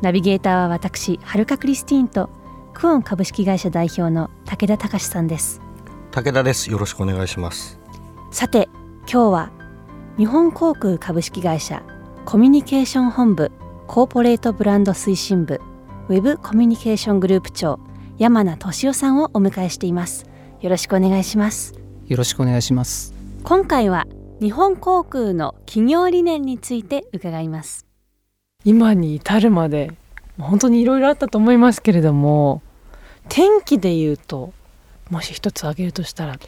ナビゲーターは私はるかクリスティーンとクオン株式会社代表の武田隆さんです。武田です。よろしくお願いします。さて今日は日本航空株式会社コミュニケーション本部コーポレートブランド推進部ウェブコミュニケーショングループ長山名俊夫さんをお迎えしています。よろしくお願いします。よろしくお願いします。今回は日本航空の企業理念について伺います今に至るまで本当にいろいろあったと思いますけれども天気で言うともし一つ挙げるとしたら。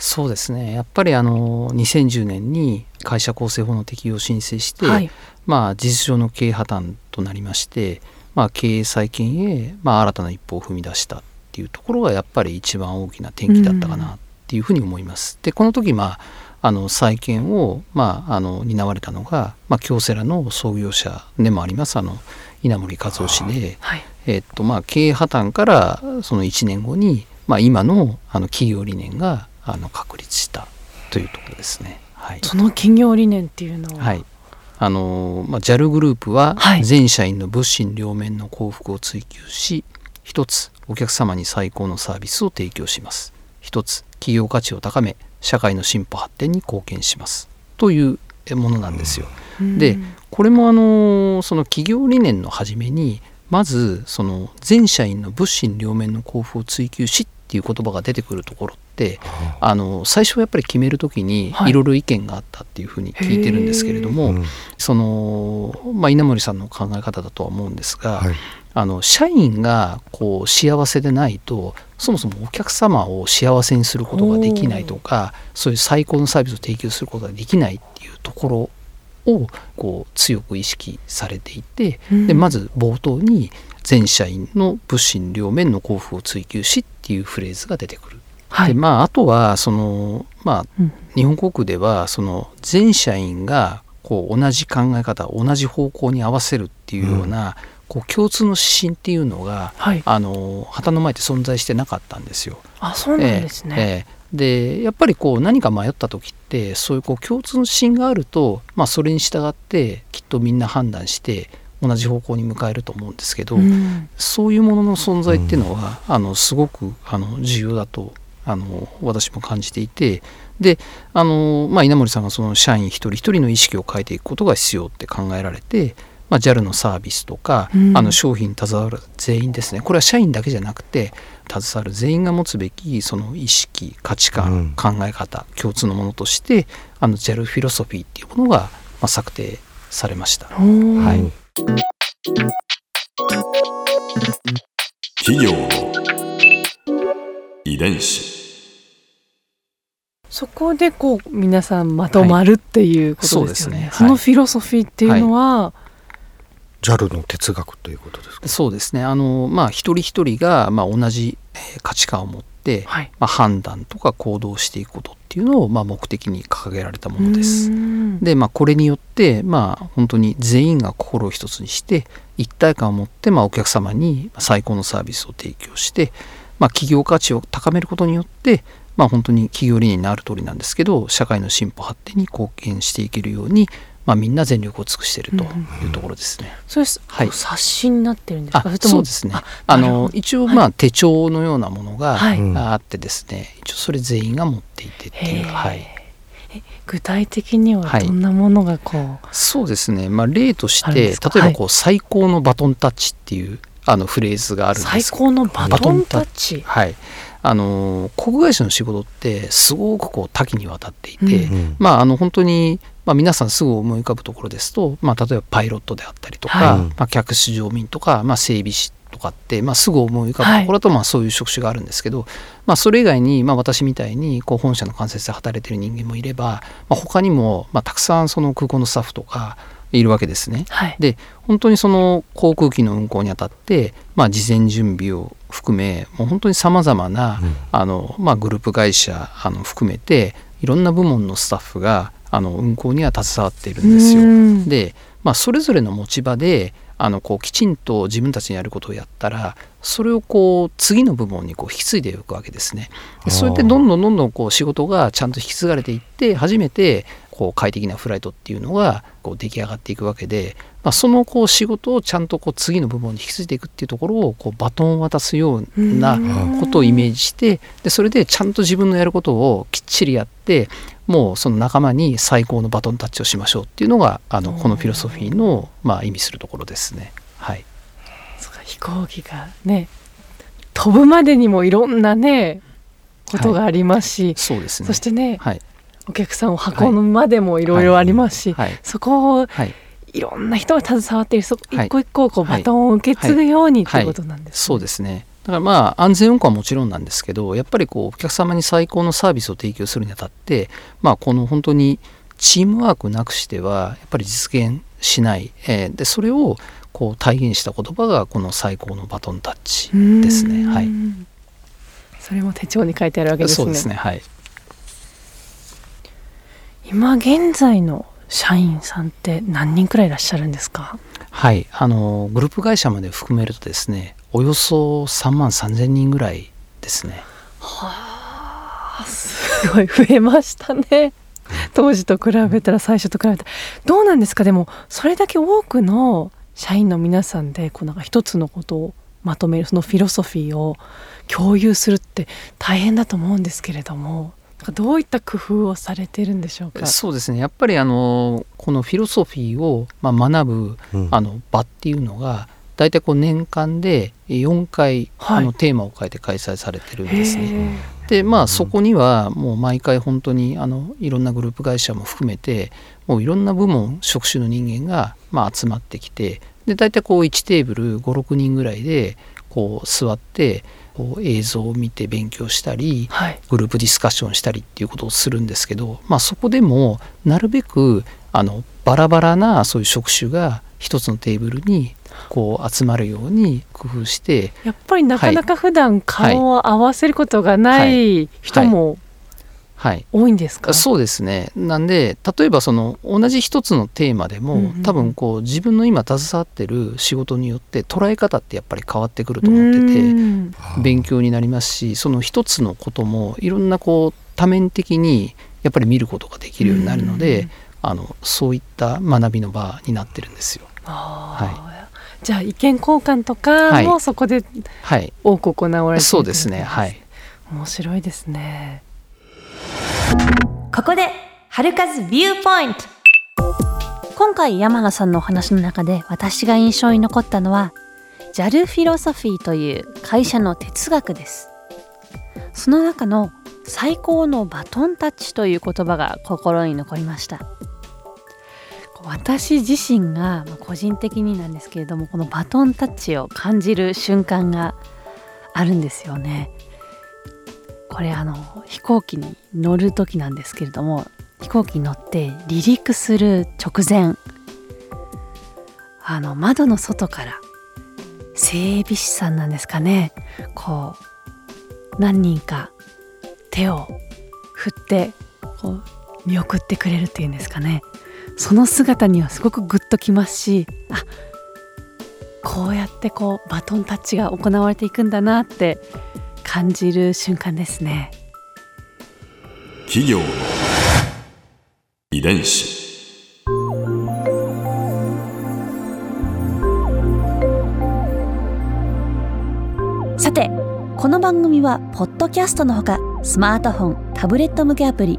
そうですね。やっぱりあの2010年に会社構成法の適用を申請して、はい、まあ事実上の経営破綻となりましてまあ、経営再建へ、まあ、新たな一歩を踏み出したっていうところがやっぱり一番大きな転機だったかなっていうふうに思います。でこの時まああの再建を、まあ、あの担われたのが、まあ、京セラの創業者でもありますあの稲森和夫氏で、はい、えっとまあ、経営破綻からその1年後に、まあ、今のあの企業理念があの確立したというところですね。はい、その企業理念っていうのは、はい、あの、まあ、JAL グループは全社員の物心両面の幸福を追求し、一つお客様に最高のサービスを提供します。一つ企業価値を高め社会の進歩発展に貢献します。というものなんですよ。でこれもあのその企業理念の初めにまずその全社員の物心両面の幸福を追求しっていう言葉が出てくるところってあの最初はやっぱり決める時にい。ろいろ意見があったっていうふうに聞いてるんですけれども、はい、その、まあ、稲森さんの考え方だとは思うんですが、はい、あの社員がこう幸せでないとそもそもお客様を幸せにすることができないとかそういう最高のサービスを提供することができないっていうところをこう強く意識されていて、うん、でまず冒頭に全社員の物心両面の幸福を追求しっていうフレーズが出てくる。はい、でまあ、あとはその、まあ、うん、日本航空ではその全社員がこう同じ考え方同じ方向に合わせるっていうような、うん、こう共通の指針っていうのが、はい、あの旗の前で存在してなかったんですよ。あそうなんですね、えーえー、でやっぱりこう何か迷った時ってそういうこう共通の指針があると、まあ、それに従ってきっとみんな判断して同じ方向に向かえると思うんですけど、うん、そういうものの存在っていうのは、うん、あのすごくあの重要だとあの私も感じていてであの、まあ、稲森さんがその社員一人一人の意識を変えていくことが必要って考えられて、まあ、JAL のサービスとか、うん、あの商品に携わる全員ですね。これは社員だけじゃなくて携わる全員が持つべきその意識価値観、考え方共通のものとしてあの JAL フィロソフィーっていうものが、まあ、策定されました。はい。企業の遺伝子。そこでこう皆さんまとまるっていうことですよね。はい、そ、ね、のフィロソフィーっていうのは、はい、JAL の哲学ということですか？そうですね。あの、まあ、一人一人が、まあ、同じ価値観を持って、はい、まあ、判断とか行動していくことっていうのを、まあ、目的に掲げられたものです。で、まあ、これによって、まあ、本当に全員が心を一つにして一体感を持って、まあ、お客様に最高のサービスを提供して、まあ、企業価値を高めることによって、まあ、本当に企業理念になる通りなんですけど社会の進歩発展に貢献していけるように、まあ、みんな全力を尽くしているというところですね。それ、はい、冊子になってるんですか？そうですね。あの一応まあ手帳のようなものがあってですね、はい、一応それ全員が持っていてっていう。はい。具体的にはどんなものがこう、はい、そうですね、まあ、例として例えばこう、最高のバトンタッチっていうあのフレーズがあるんです最高のバトンタッチ？はい。あの航空会社の仕事ってすごくこう多岐にわたっていて、うん、まああの本当に、まあ、皆さんすぐ思い浮かぶところですと、まあ、例えばパイロットであったりとか、はい、まあ、客室乗務員とか、まあ、整備士とかって、まあ、すぐ思い浮かぶところだと、まあ、そういう職種があるんですけど、はい、まあ、それ以外に、まあ、私みたいにこう本社の関節で働いてる人間もいれば、まあ、他にも、まあ、たくさんその空港のスタッフとかいるわけですね。はい、で本当にその航空機の運航にあたって、まあ、事前準備を含めもう本当にさまざまな、うん、あのまあ、グループ会社あの含めていろんな部門のスタッフがあの運航には携わっているんですよ。で、まあ、それぞれの持ち場であのこうきちんと自分たちにやることをやったらそれをこう次の部門にこう引き継いでいくわけですね。それでどんどんどんどんこう仕事がちゃんと引き継がれていって初めてこう快適なフライトっていうのがこう出来上がっていくわけで、まあ、そのこう仕事をちゃんとこう次の部門に引き継いでいくっていうところをこうバトンを渡すようなことをイメージしてでそれでちゃんと自分のやることをきっちりやってもうその仲間に最高のバトンタッチをしましょうっていうのがあのこのフィロソフィーのまあ意味するところですね。はい、そうか飛行機がね飛ぶまでにもいろんなねことがありますし、はい、そうですね。そしてね、はい、お客さんを運ぶまでもいろいろありますし、はい、そこを、い。ろんな人が携わっているそ一個一個こうバトンを受け継ぐようにということなんです、ね、そうですね。だからまあ安全運行はもちろんなんですけどやっぱりこうお客様に最高のサービスを提供するにあたってまあこの本当にチームワークなくしてはやっぱり実現しない、えー、でそれをこう体現した言葉がこの最高のバトンタッチですね。はい。それも手帳に書いてあるわけですね。そうですね。はい。今現在の社員さんって何人くらいいらっしゃるんですか？はい、あのグループ会社まで含めるとですね、およそ3万3,000人ぐらいですね。はあすごい。増えましたね。当時と比べたら最初と比べたら。どうなんですか？でもそれだけ多くの社員の皆さんでこうなんか一つのことをまとめるそのフィロソフィーを共有するって大変だと思うんですけれどもどういった工夫をされてるんでしょうか？そうですね。やっぱりあのこのフィロソフィーを、まあ、学ぶ、あの場っていうのが大体こう年間で4回、あのテーマを変えて開催されてるんですね。でまあそこにはもう毎回本当にあのいろんなグループ会社も含めてもういろんな部門職種の人間がまあ集まってきてで大体こう1テーブル56人ぐらいでこう座ってこう映像を見て勉強したり、はい、グループディスカッションしたりっていうことをするんですけど、まあ、そこでもなるべくあのバラバラなそういう職種が一つのテーブルにこう集まるように工夫してやっぱりなかなか普段顔を合わせることがない人もはい、多いんですか？そうですね。なんで例えばその同じ一つのテーマでも、うんうん、多分こう自分の今携わってる仕事によって捉え方ってやっぱり変わってくると思ってて勉強になりますしその一つのこともいろんなこう多面的にやっぱり見ることができるようになるのであのそういった学びの場になってるんですよ。はい、じゃあ意見交換とかもそこで多く行われてる、はい、そうですね。はい。面白いですね。ここで春風ビューポイント。今回山名さんのお話の中で私が印象に残ったのは JAL フィロソフィーという会社の哲学です。その中の最高のバトンタッチという言葉が心に残りました私自身が個人的になんですけれどもこのバトンタッチを感じる瞬間があるんですよね。これあの飛行機に乗る時なんですけれども飛行機に乗って離陸する直前あの窓の外から整備士さんなんですかね。こう何人か手を振ってこう見送ってくれるっていうんですかね。その姿にはすごくグッときますしあこうやってこうバトンタッチが行われていくんだなって感じる瞬間ですね。企業の遺伝子。さてこの番組はポッドキャストのほかスマートフォンタブレット向けアプリ